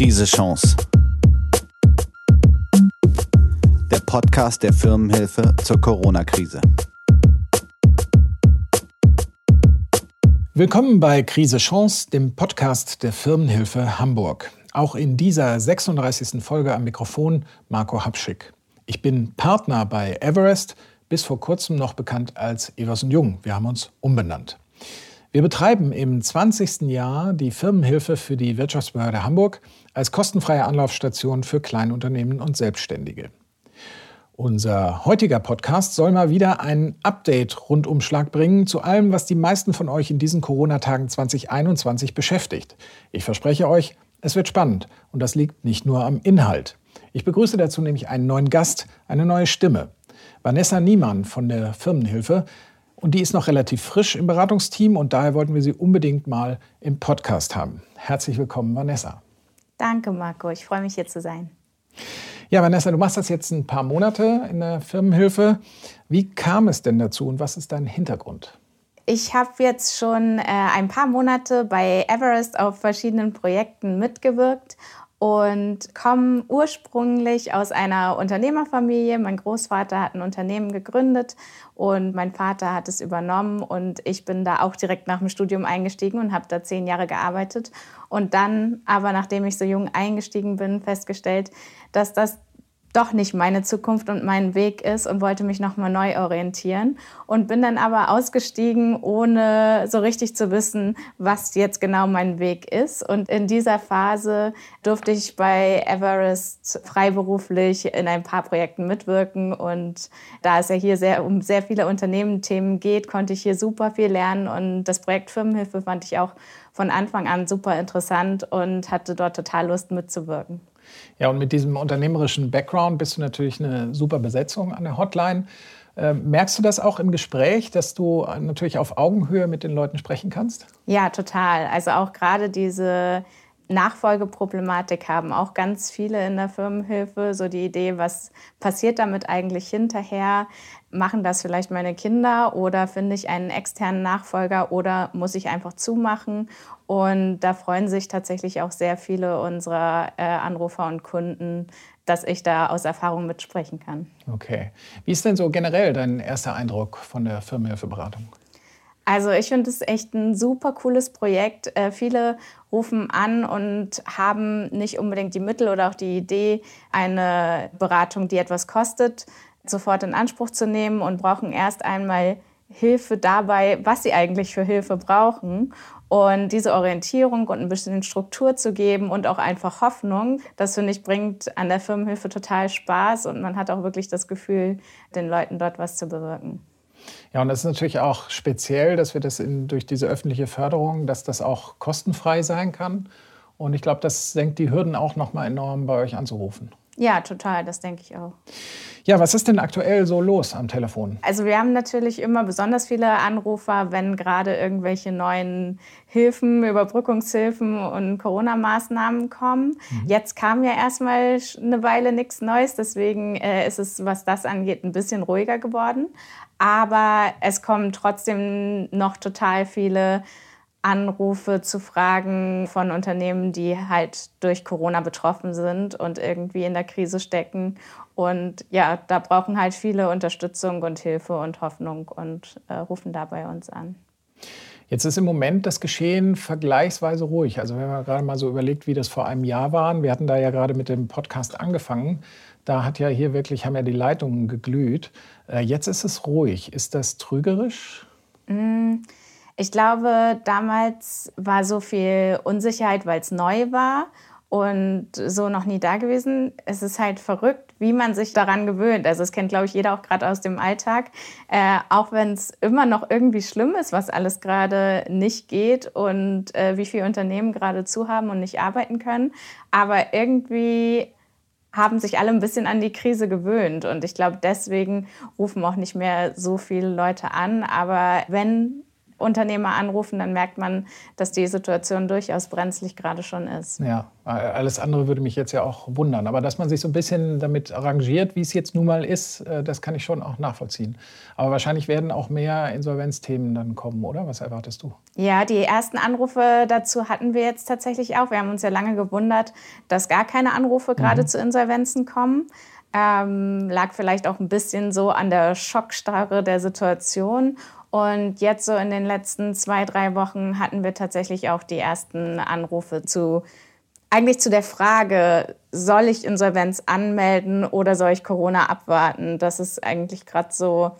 Krise Chance. Der Podcast der Firmenhilfe zur Corona-Krise. Willkommen bei Krise Chance, dem Podcast der Firmenhilfe Hamburg. Auch in dieser 36. Folge am Mikrofon Marco Hapschick. Ich bin Partner bei Everest, bis vor kurzem noch bekannt als Everson Jung. Wir haben uns umbenannt. Wir betreiben im 20. Jahr die Firmenhilfe für die Wirtschaftsbehörde Hamburg als kostenfreie Anlaufstation für Kleinunternehmen und Selbstständige. Unser heutiger Podcast soll mal wieder einen Update-Rundumschlag bringen zu allem, was die meisten von euch in diesen Corona-Tagen 2021 beschäftigt. Ich verspreche euch, es wird spannend und das liegt nicht nur am Inhalt. Ich begrüße dazu nämlich einen neuen Gast, eine neue Stimme. Vanessa Niemann von der Firmenhilfe und die ist noch relativ frisch im Beratungsteam und daher wollten wir sie unbedingt mal im Podcast haben. Herzlich willkommen, Vanessa. Danke, Marco. Ich freue mich, hier zu sein. Ja, Vanessa, du machst das jetzt ein paar Monate in der Firmenhilfe. Wie kam es denn dazu und was ist dein Hintergrund? Ich habe jetzt schon äh, ein paar Monate bei Everest auf verschiedenen Projekten mitgewirkt und komme ursprünglich aus einer Unternehmerfamilie. Mein Großvater hat ein Unternehmen gegründet und mein Vater hat es übernommen und ich bin da auch direkt nach dem Studium eingestiegen und habe da zehn Jahre gearbeitet und dann aber, nachdem ich so jung eingestiegen bin, festgestellt, dass das doch nicht meine Zukunft und mein Weg ist und wollte mich nochmal neu orientieren und bin dann aber ausgestiegen, ohne so richtig zu wissen, was jetzt genau mein Weg ist. Und in dieser Phase durfte ich bei Everest freiberuflich in ein paar Projekten mitwirken und da es ja hier sehr um sehr viele Unternehmenthemen geht, konnte ich hier super viel lernen und das Projekt Firmenhilfe fand ich auch von Anfang an super interessant und hatte dort total Lust mitzuwirken. Ja, und mit diesem unternehmerischen Background bist du natürlich eine super Besetzung an der Hotline. Ähm, merkst du das auch im Gespräch, dass du natürlich auf Augenhöhe mit den Leuten sprechen kannst? Ja, total. Also auch gerade diese Nachfolgeproblematik haben auch ganz viele in der Firmenhilfe. So die Idee, was passiert damit eigentlich hinterher? Machen das vielleicht meine Kinder oder finde ich einen externen Nachfolger oder muss ich einfach zumachen? Und da freuen sich tatsächlich auch sehr viele unserer äh, Anrufer und Kunden, dass ich da aus Erfahrung mitsprechen kann. Okay. Wie ist denn so generell dein erster Eindruck von der Firmenhilfeberatung? Also ich finde es echt ein super cooles Projekt. Äh, viele rufen an und haben nicht unbedingt die Mittel oder auch die Idee, eine Beratung, die etwas kostet, sofort in Anspruch zu nehmen und brauchen erst einmal Hilfe dabei, was sie eigentlich für Hilfe brauchen. Und diese Orientierung und ein bisschen Struktur zu geben und auch einfach Hoffnung, das finde ich bringt an der Firmenhilfe total Spaß und man hat auch wirklich das Gefühl, den Leuten dort was zu bewirken. Ja, und das ist natürlich auch speziell, dass wir das in, durch diese öffentliche Förderung, dass das auch kostenfrei sein kann. Und ich glaube, das senkt die Hürden auch nochmal enorm bei euch anzurufen. Ja, total, das denke ich auch. Ja, was ist denn aktuell so los am Telefon? Also wir haben natürlich immer besonders viele Anrufer, wenn gerade irgendwelche neuen Hilfen, Überbrückungshilfen und Corona-Maßnahmen kommen. Mhm. Jetzt kam ja erstmal eine Weile nichts Neues, deswegen äh, ist es, was das angeht, ein bisschen ruhiger geworden. Aber es kommen trotzdem noch total viele Anrufe zu Fragen von Unternehmen, die halt durch Corona betroffen sind und irgendwie in der Krise stecken. Und ja, da brauchen halt viele Unterstützung und Hilfe und Hoffnung und äh, rufen da bei uns an. Jetzt ist im Moment das Geschehen vergleichsweise ruhig. Also wenn man gerade mal so überlegt, wie das vor einem Jahr war, wir hatten da ja gerade mit dem Podcast angefangen, da hat ja hier wirklich, haben ja die Leitungen geglüht. Äh, jetzt ist es ruhig. Ist das trügerisch? Mm. Ich glaube, damals war so viel Unsicherheit, weil es neu war und so noch nie da gewesen. Es ist halt verrückt, wie man sich daran gewöhnt. Also es kennt, glaube ich, jeder auch gerade aus dem Alltag. Äh, auch wenn es immer noch irgendwie schlimm ist, was alles gerade nicht geht und äh, wie viele Unternehmen gerade zu haben und nicht arbeiten können. Aber irgendwie haben sich alle ein bisschen an die Krise gewöhnt. Und ich glaube, deswegen rufen auch nicht mehr so viele Leute an. Aber wenn Unternehmer anrufen, dann merkt man, dass die Situation durchaus brenzlig gerade schon ist. Ja, alles andere würde mich jetzt ja auch wundern. Aber dass man sich so ein bisschen damit arrangiert, wie es jetzt nun mal ist, äh, das kann ich schon auch nachvollziehen. Aber wahrscheinlich werden auch mehr Insolvenzthemen dann kommen, oder? Was erwartest du? Ja, die ersten Anrufe dazu hatten wir jetzt tatsächlich auch. Wir haben uns ja lange gewundert, dass gar keine Anrufe gerade mhm. zu Insolvenzen kommen. Ähm, lag vielleicht auch ein bisschen so an der Schockstarre der Situation. Und jetzt so in den letzten zwei, drei Wochen hatten wir tatsächlich auch die ersten Anrufe zu, eigentlich zu der Frage, soll ich Insolvenz anmelden oder soll ich Corona abwarten? Das ist eigentlich gerade so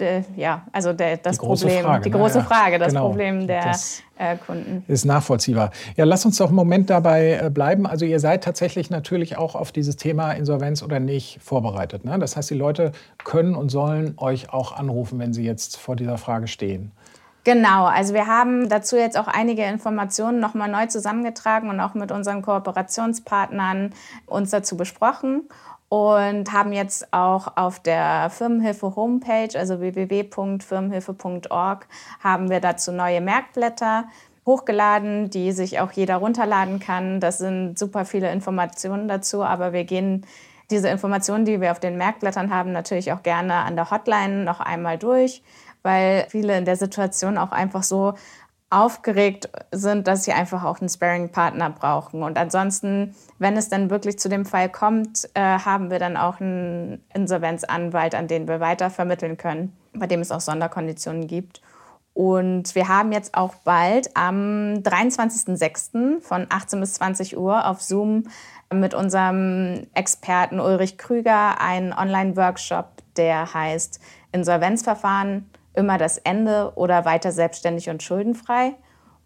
äh, ja, also der, das die Problem, Frage, die große ja, Frage, das genau. Problem der das äh, Kunden. Ist nachvollziehbar. Ja, lass uns doch einen Moment dabei äh, bleiben. Also ihr seid tatsächlich natürlich auch auf dieses Thema Insolvenz oder nicht vorbereitet. Ne? Das heißt, die Leute können und sollen euch auch anrufen, wenn sie jetzt vor dieser Frage stehen. Genau, also wir haben dazu jetzt auch einige Informationen nochmal neu zusammengetragen und auch mit unseren Kooperationspartnern uns dazu besprochen und haben jetzt auch auf der Firmenhilfe Homepage, also www.firmenhilfe.org, haben wir dazu neue Merkblätter hochgeladen, die sich auch jeder runterladen kann. Das sind super viele Informationen dazu, aber wir gehen diese Informationen, die wir auf den Merkblättern haben, natürlich auch gerne an der Hotline noch einmal durch, weil viele in der Situation auch einfach so aufgeregt sind, dass sie einfach auch einen Sparing-Partner brauchen. Und ansonsten, wenn es dann wirklich zu dem Fall kommt, äh, haben wir dann auch einen Insolvenzanwalt, an den wir weiter vermitteln können, bei dem es auch Sonderkonditionen gibt. Und wir haben jetzt auch bald am 23.06. von 18 bis 20 Uhr auf Zoom mit unserem Experten Ulrich Krüger einen Online-Workshop, der heißt Insolvenzverfahren immer das Ende oder weiter selbstständig und schuldenfrei.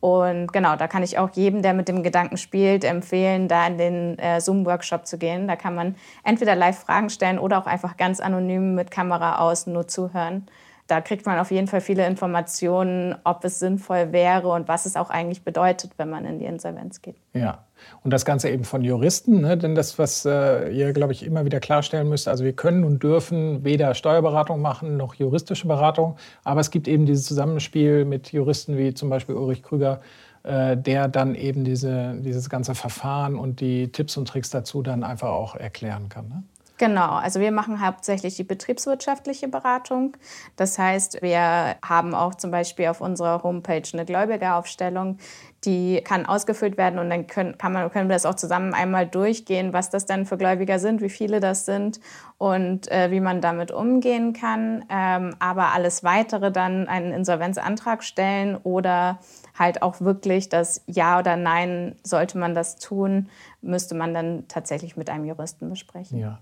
Und genau, da kann ich auch jedem, der mit dem Gedanken spielt, empfehlen, da in den äh, Zoom-Workshop zu gehen. Da kann man entweder live Fragen stellen oder auch einfach ganz anonym mit Kamera aus nur zuhören. Da kriegt man auf jeden Fall viele Informationen, ob es sinnvoll wäre und was es auch eigentlich bedeutet, wenn man in die Insolvenz geht. Ja, und das Ganze eben von Juristen, ne? denn das, was äh, ihr, glaube ich, immer wieder klarstellen müsst, also wir können und dürfen weder Steuerberatung machen noch juristische Beratung, aber es gibt eben dieses Zusammenspiel mit Juristen wie zum Beispiel Ulrich Krüger, äh, der dann eben diese, dieses ganze Verfahren und die Tipps und Tricks dazu dann einfach auch erklären kann. Ne? Genau, also wir machen hauptsächlich die betriebswirtschaftliche Beratung. Das heißt, wir haben auch zum Beispiel auf unserer Homepage eine Gläubigeraufstellung, die kann ausgefüllt werden und dann können, kann man, können wir das auch zusammen einmal durchgehen, was das denn für Gläubiger sind, wie viele das sind und äh, wie man damit umgehen kann. Ähm, aber alles Weitere dann einen Insolvenzantrag stellen oder halt auch wirklich das Ja oder Nein, sollte man das tun, müsste man dann tatsächlich mit einem Juristen besprechen. Ja.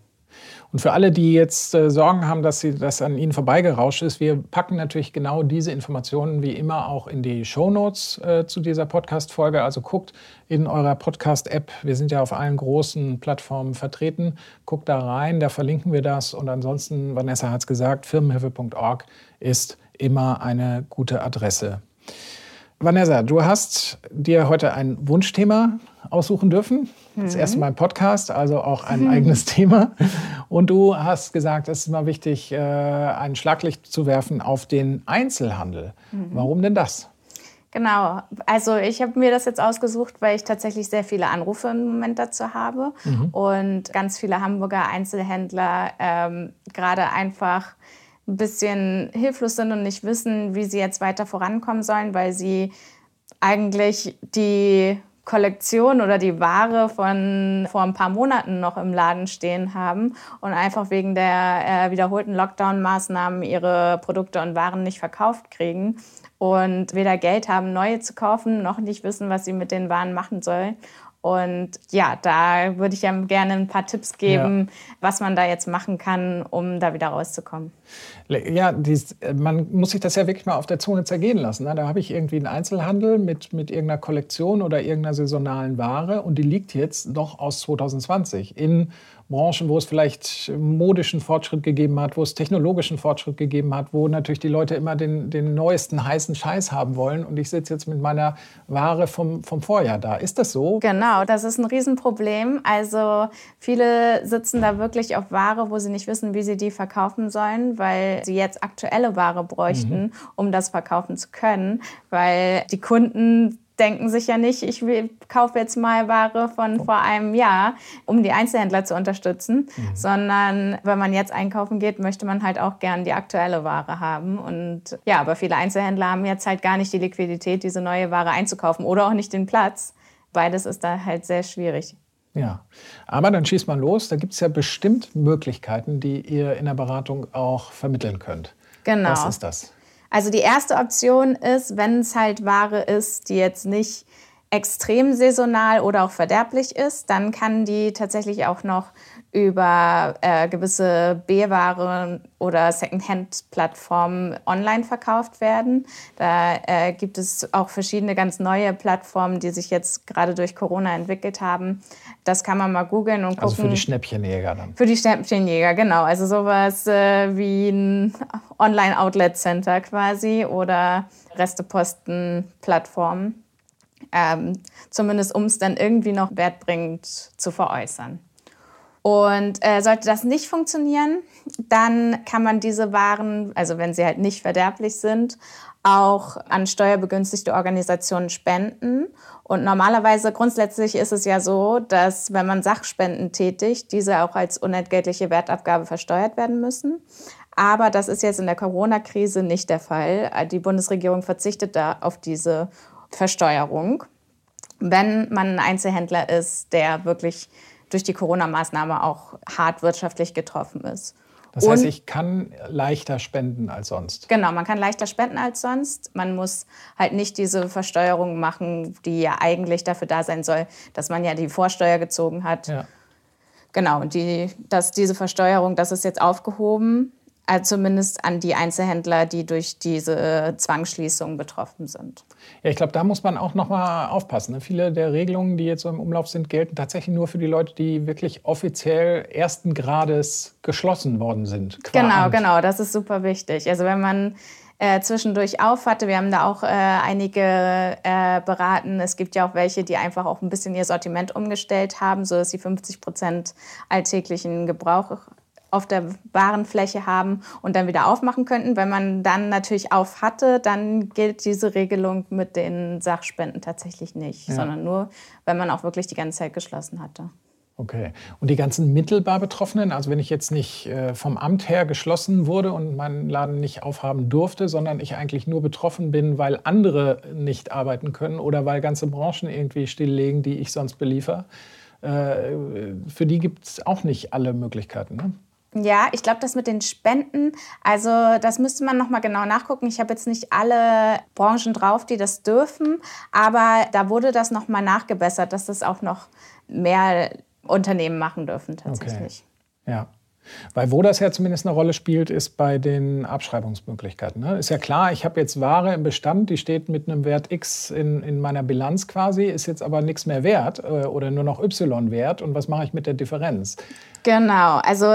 Und für alle, die jetzt äh, Sorgen haben, dass sie, das an ihnen vorbeigerauscht ist, wir packen natürlich genau diese Informationen wie immer auch in die Shownotes äh, zu dieser Podcast-Folge. Also guckt in eurer Podcast-App, wir sind ja auf allen großen Plattformen vertreten, guckt da rein, da verlinken wir das. Und ansonsten, Vanessa hat es gesagt, firmenhilfe.org ist immer eine gute Adresse. Vanessa, du hast dir heute ein Wunschthema aussuchen dürfen. Das mhm. erste Mal im Podcast, also auch ein mhm. eigenes Thema. Und du hast gesagt, es ist mal wichtig, äh, ein Schlaglicht zu werfen auf den Einzelhandel. Mhm. Warum denn das? Genau, also ich habe mir das jetzt ausgesucht, weil ich tatsächlich sehr viele Anrufe im Moment dazu habe mhm. und ganz viele Hamburger Einzelhändler ähm, gerade einfach ein bisschen hilflos sind und nicht wissen, wie sie jetzt weiter vorankommen sollen, weil sie eigentlich die Kollektion oder die Ware von vor ein paar Monaten noch im Laden stehen haben und einfach wegen der äh, wiederholten Lockdown-Maßnahmen ihre Produkte und Waren nicht verkauft kriegen und weder Geld haben, neue zu kaufen, noch nicht wissen, was sie mit den Waren machen sollen. Und ja, da würde ich ja gerne ein paar Tipps geben, ja. was man da jetzt machen kann, um da wieder rauszukommen. Ja, dies, man muss sich das ja wirklich mal auf der Zunge zergehen lassen. Ne? Da habe ich irgendwie einen Einzelhandel mit, mit irgendeiner Kollektion oder irgendeiner saisonalen Ware und die liegt jetzt noch aus 2020 in Branchen, wo es vielleicht modischen Fortschritt gegeben hat, wo es technologischen Fortschritt gegeben hat, wo natürlich die Leute immer den, den neuesten heißen Scheiß haben wollen. Und ich sitze jetzt mit meiner Ware vom, vom Vorjahr da. Ist das so? Genau, das ist ein Riesenproblem. Also viele sitzen da wirklich auf Ware, wo sie nicht wissen, wie sie die verkaufen sollen, weil sie jetzt aktuelle Ware bräuchten, mhm. um das verkaufen zu können. Weil die Kunden denken sich ja nicht, ich kaufe jetzt mal Ware von vor einem Jahr, um die Einzelhändler zu unterstützen, mhm. sondern wenn man jetzt einkaufen geht, möchte man halt auch gern die aktuelle Ware haben. Und ja, aber viele Einzelhändler haben jetzt halt gar nicht die Liquidität, diese neue Ware einzukaufen oder auch nicht den Platz. Beides ist da halt sehr schwierig. Ja, aber dann schießt man los. Da gibt es ja bestimmt Möglichkeiten, die ihr in der Beratung auch vermitteln könnt. Genau. Was ist das? Also die erste Option ist, wenn es halt Ware ist, die jetzt nicht extrem saisonal oder auch verderblich ist, dann kann die tatsächlich auch noch über äh, gewisse B-Ware oder Secondhand-Plattformen online verkauft werden. Da äh, gibt es auch verschiedene ganz neue Plattformen, die sich jetzt gerade durch Corona entwickelt haben. Das kann man mal googeln und gucken. Also für die Schnäppchenjäger dann. Für die Schnäppchenjäger, genau. Also sowas äh, wie ein Online-Outlet-Center quasi oder Resteposten-Plattformen. Ähm, zumindest um es dann irgendwie noch wertbringend zu veräußern. Und äh, sollte das nicht funktionieren, dann kann man diese Waren, also wenn sie halt nicht verderblich sind, auch an steuerbegünstigte Organisationen spenden. Und normalerweise, grundsätzlich ist es ja so, dass wenn man Sachspenden tätigt, diese auch als unentgeltliche Wertabgabe versteuert werden müssen. Aber das ist jetzt in der Corona-Krise nicht der Fall. Die Bundesregierung verzichtet da auf diese Versteuerung, wenn man ein Einzelhändler ist, der wirklich durch die Corona-Maßnahme auch hart wirtschaftlich getroffen ist. Das heißt, ich kann leichter spenden als sonst. Genau, man kann leichter spenden als sonst. Man muss halt nicht diese Versteuerung machen, die ja eigentlich dafür da sein soll, dass man ja die Vorsteuer gezogen hat. Ja. Genau, und die, dass diese Versteuerung, das ist jetzt aufgehoben. Also zumindest an die Einzelhändler, die durch diese Zwangsschließung betroffen sind. Ja, ich glaube, da muss man auch noch mal aufpassen. Ne? Viele der Regelungen, die jetzt so im Umlauf sind, gelten tatsächlich nur für die Leute, die wirklich offiziell ersten Grades geschlossen worden sind. Genau, Amt. genau, das ist super wichtig. Also wenn man äh, zwischendurch auf hatte. Wir haben da auch äh, einige äh, beraten. Es gibt ja auch welche, die einfach auch ein bisschen ihr Sortiment umgestellt haben, sodass sie 50 Prozent alltäglichen Gebrauch auf der Warenfläche haben und dann wieder aufmachen könnten. Wenn man dann natürlich auf hatte, dann gilt diese Regelung mit den Sachspenden tatsächlich nicht, ja. sondern nur, wenn man auch wirklich die ganze Zeit geschlossen hatte. Okay. Und die ganzen mittelbar Betroffenen, also wenn ich jetzt nicht äh, vom Amt her geschlossen wurde und meinen Laden nicht aufhaben durfte, sondern ich eigentlich nur betroffen bin, weil andere nicht arbeiten können oder weil ganze Branchen irgendwie stilllegen, die ich sonst beliefer, äh, für die gibt es auch nicht alle Möglichkeiten. Ne? Ja, ich glaube, das mit den Spenden, also das müsste man noch mal genau nachgucken. Ich habe jetzt nicht alle Branchen drauf, die das dürfen, aber da wurde das noch mal nachgebessert, dass das auch noch mehr Unternehmen machen dürfen tatsächlich. Okay. Ja. Weil wo das ja zumindest eine Rolle spielt, ist bei den Abschreibungsmöglichkeiten. Ne? Ist ja klar, ich habe jetzt Ware im Bestand, die steht mit einem Wert X in, in meiner Bilanz quasi, ist jetzt aber nichts mehr wert äh, oder nur noch Y wert. Und was mache ich mit der Differenz? Genau, also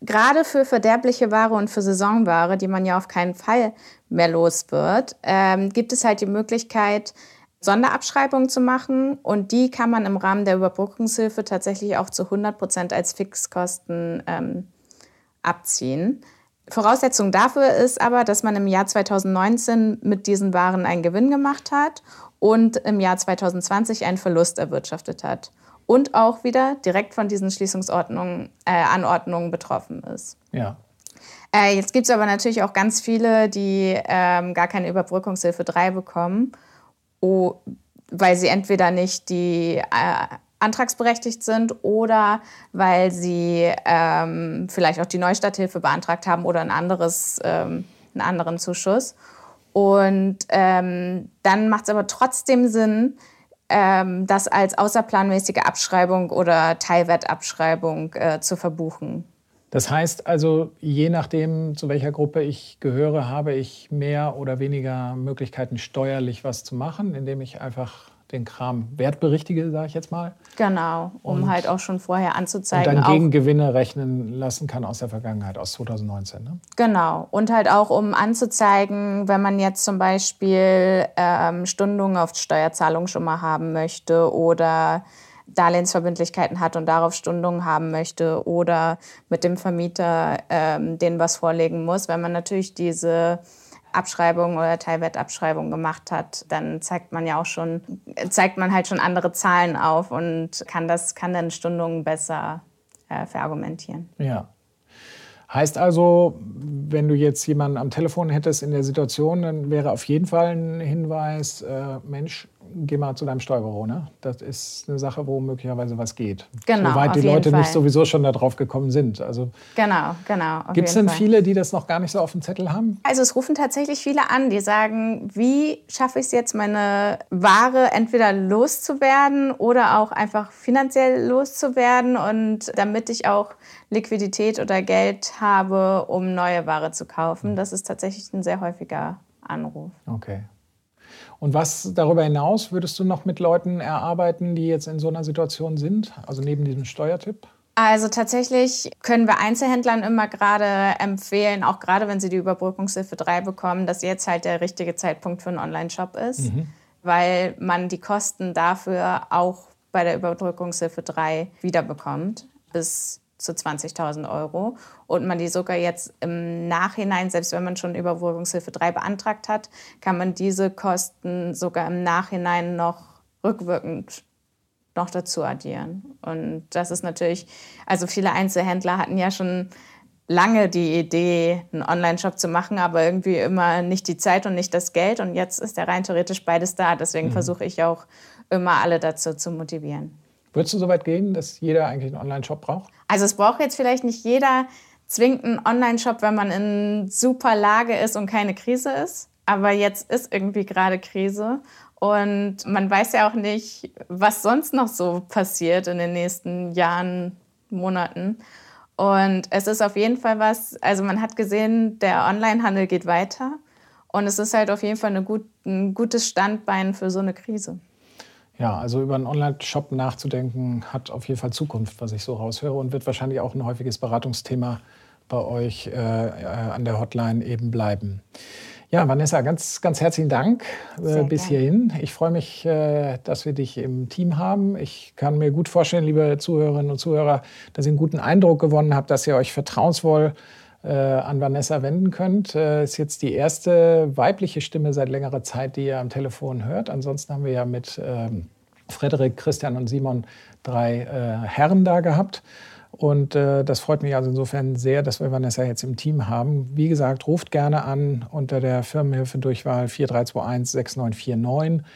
gerade für verderbliche Ware und für Saisonware, die man ja auf keinen Fall mehr los wird, ähm, gibt es halt die Möglichkeit, Sonderabschreibungen zu machen. Und die kann man im Rahmen der Überbrückungshilfe tatsächlich auch zu 100 Prozent als Fixkosten ähm, abziehen. Voraussetzung dafür ist aber, dass man im Jahr 2019 mit diesen Waren einen Gewinn gemacht hat und im Jahr 2020 einen Verlust erwirtschaftet hat und auch wieder direkt von diesen Schließungsanordnungen äh, betroffen ist. Ja. Äh, jetzt gibt es aber natürlich auch ganz viele, die ähm, gar keine Überbrückungshilfe 3 bekommen, oh, weil sie entweder nicht die äh, antragsberechtigt sind oder weil sie ähm, vielleicht auch die Neustarthilfe beantragt haben oder ein anderes, ähm, einen anderen Zuschuss. Und ähm, dann macht es aber trotzdem Sinn, ähm, das als außerplanmäßige Abschreibung oder Teilwertabschreibung äh, zu verbuchen. Das heißt also, je nachdem, zu welcher Gruppe ich gehöre, habe ich mehr oder weniger Möglichkeiten, steuerlich was zu machen, indem ich einfach den Kram wertberichtige, sage ich jetzt mal. Genau, um und, halt auch schon vorher anzuzeigen. Und dann Gegengewinne rechnen lassen kann aus der Vergangenheit, aus 2019. Ne? Genau, und halt auch um anzuzeigen, wenn man jetzt zum Beispiel ähm, Stundungen auf Steuerzahlung schon mal haben möchte oder Darlehensverbindlichkeiten hat und darauf Stundungen haben möchte oder mit dem Vermieter ähm, denen was vorlegen muss. Wenn man natürlich diese Abschreibung oder Teilwertabschreibung gemacht hat, dann zeigt man ja auch schon, zeigt man halt schon andere Zahlen auf und kann das, kann dann Stundungen besser äh, verargumentieren. Ja. Heißt also, wenn du jetzt jemanden am Telefon hättest in der Situation, dann wäre auf jeden Fall ein Hinweis, äh, Mensch, geh mal zu deinem Steuerbüro. Ne? Das ist eine Sache, wo möglicherweise was geht. Genau. Soweit die Leute Fall. nicht sowieso schon darauf gekommen sind. Also, genau, genau. Gibt es denn Fall. viele, die das noch gar nicht so auf dem Zettel haben? Also es rufen tatsächlich viele an, die sagen, wie schaffe ich es jetzt, meine Ware entweder loszuwerden oder auch einfach finanziell loszuwerden und damit ich auch Liquidität oder Geld habe, um neue Ware zu kaufen. Das ist tatsächlich ein sehr häufiger Anruf. Okay. Und was darüber hinaus würdest du noch mit Leuten erarbeiten, die jetzt in so einer Situation sind? Also neben diesem Steuertipp? Also tatsächlich können wir Einzelhändlern immer gerade empfehlen, auch gerade wenn sie die Überbrückungshilfe 3 bekommen, dass jetzt halt der richtige Zeitpunkt für einen Online-Shop ist, mhm. weil man die Kosten dafür auch bei der Überbrückungshilfe 3 wiederbekommt. Bis zu 20.000 Euro und man die sogar jetzt im Nachhinein, selbst wenn man schon Überbrückungshilfe 3 beantragt hat, kann man diese Kosten sogar im Nachhinein noch rückwirkend noch dazu addieren. Und das ist natürlich, also viele Einzelhändler hatten ja schon lange die Idee, einen Online-Shop zu machen, aber irgendwie immer nicht die Zeit und nicht das Geld. Und jetzt ist ja rein theoretisch beides da. Deswegen mhm. versuche ich auch immer alle dazu zu motivieren. Würdest du so weit gehen, dass jeder eigentlich einen Online-Shop braucht? Also es braucht jetzt vielleicht nicht jeder zwingend einen Online-Shop, wenn man in super Lage ist und keine Krise ist. Aber jetzt ist irgendwie gerade Krise. Und man weiß ja auch nicht, was sonst noch so passiert in den nächsten Jahren, Monaten. Und es ist auf jeden Fall was, also man hat gesehen, der Onlinehandel geht weiter. Und es ist halt auf jeden Fall gut, ein gutes Standbein für so eine Krise. Ja, also über einen Online-Shop nachzudenken, hat auf jeden Fall Zukunft, was ich so raushöre und wird wahrscheinlich auch ein häufiges Beratungsthema bei euch äh, äh an der Hotline eben bleiben. Ja, Vanessa, ganz, ganz herzlichen Dank äh, bis hierhin. Ich freue mich, äh, dass wir dich im Team haben. Ich kann mir gut vorstellen, liebe Zuhörerinnen und Zuhörer, dass ihr einen guten Eindruck gewonnen habt, dass ihr euch vertrauensvoll an Vanessa wenden könnt. Äh, ist jetzt die erste weibliche Stimme seit längerer Zeit, die ihr am Telefon hört. Ansonsten haben wir ja mit ähm, Frederik, Christian und Simon drei äh, Herren da gehabt. Und äh, das freut mich also insofern sehr, dass wir Vanessa jetzt im Team haben. Wie gesagt, ruft gerne an unter der Firmenhilfe Durchwahl 4321 6949.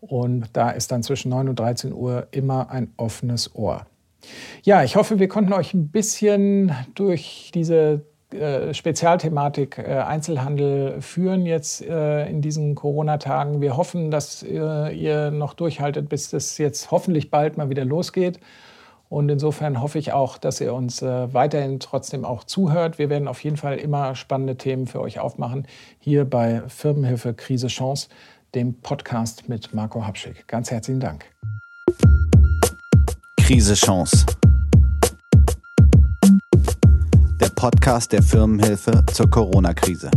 Und da ist dann zwischen 9 und 13 Uhr immer ein offenes Ohr. Ja, ich hoffe, wir konnten euch ein bisschen durch diese äh, Spezialthematik äh, Einzelhandel führen jetzt äh, in diesen Corona-Tagen. Wir hoffen, dass ihr noch durchhaltet, bis es jetzt hoffentlich bald mal wieder losgeht. Und insofern hoffe ich auch, dass ihr uns weiterhin trotzdem auch zuhört. Wir werden auf jeden Fall immer spannende Themen für euch aufmachen, hier bei Firmenhilfe Krise Chance, dem Podcast mit Marco Habschick. Ganz herzlichen Dank. Krise Chance Podcast der Firmenhilfe zur Corona-Krise.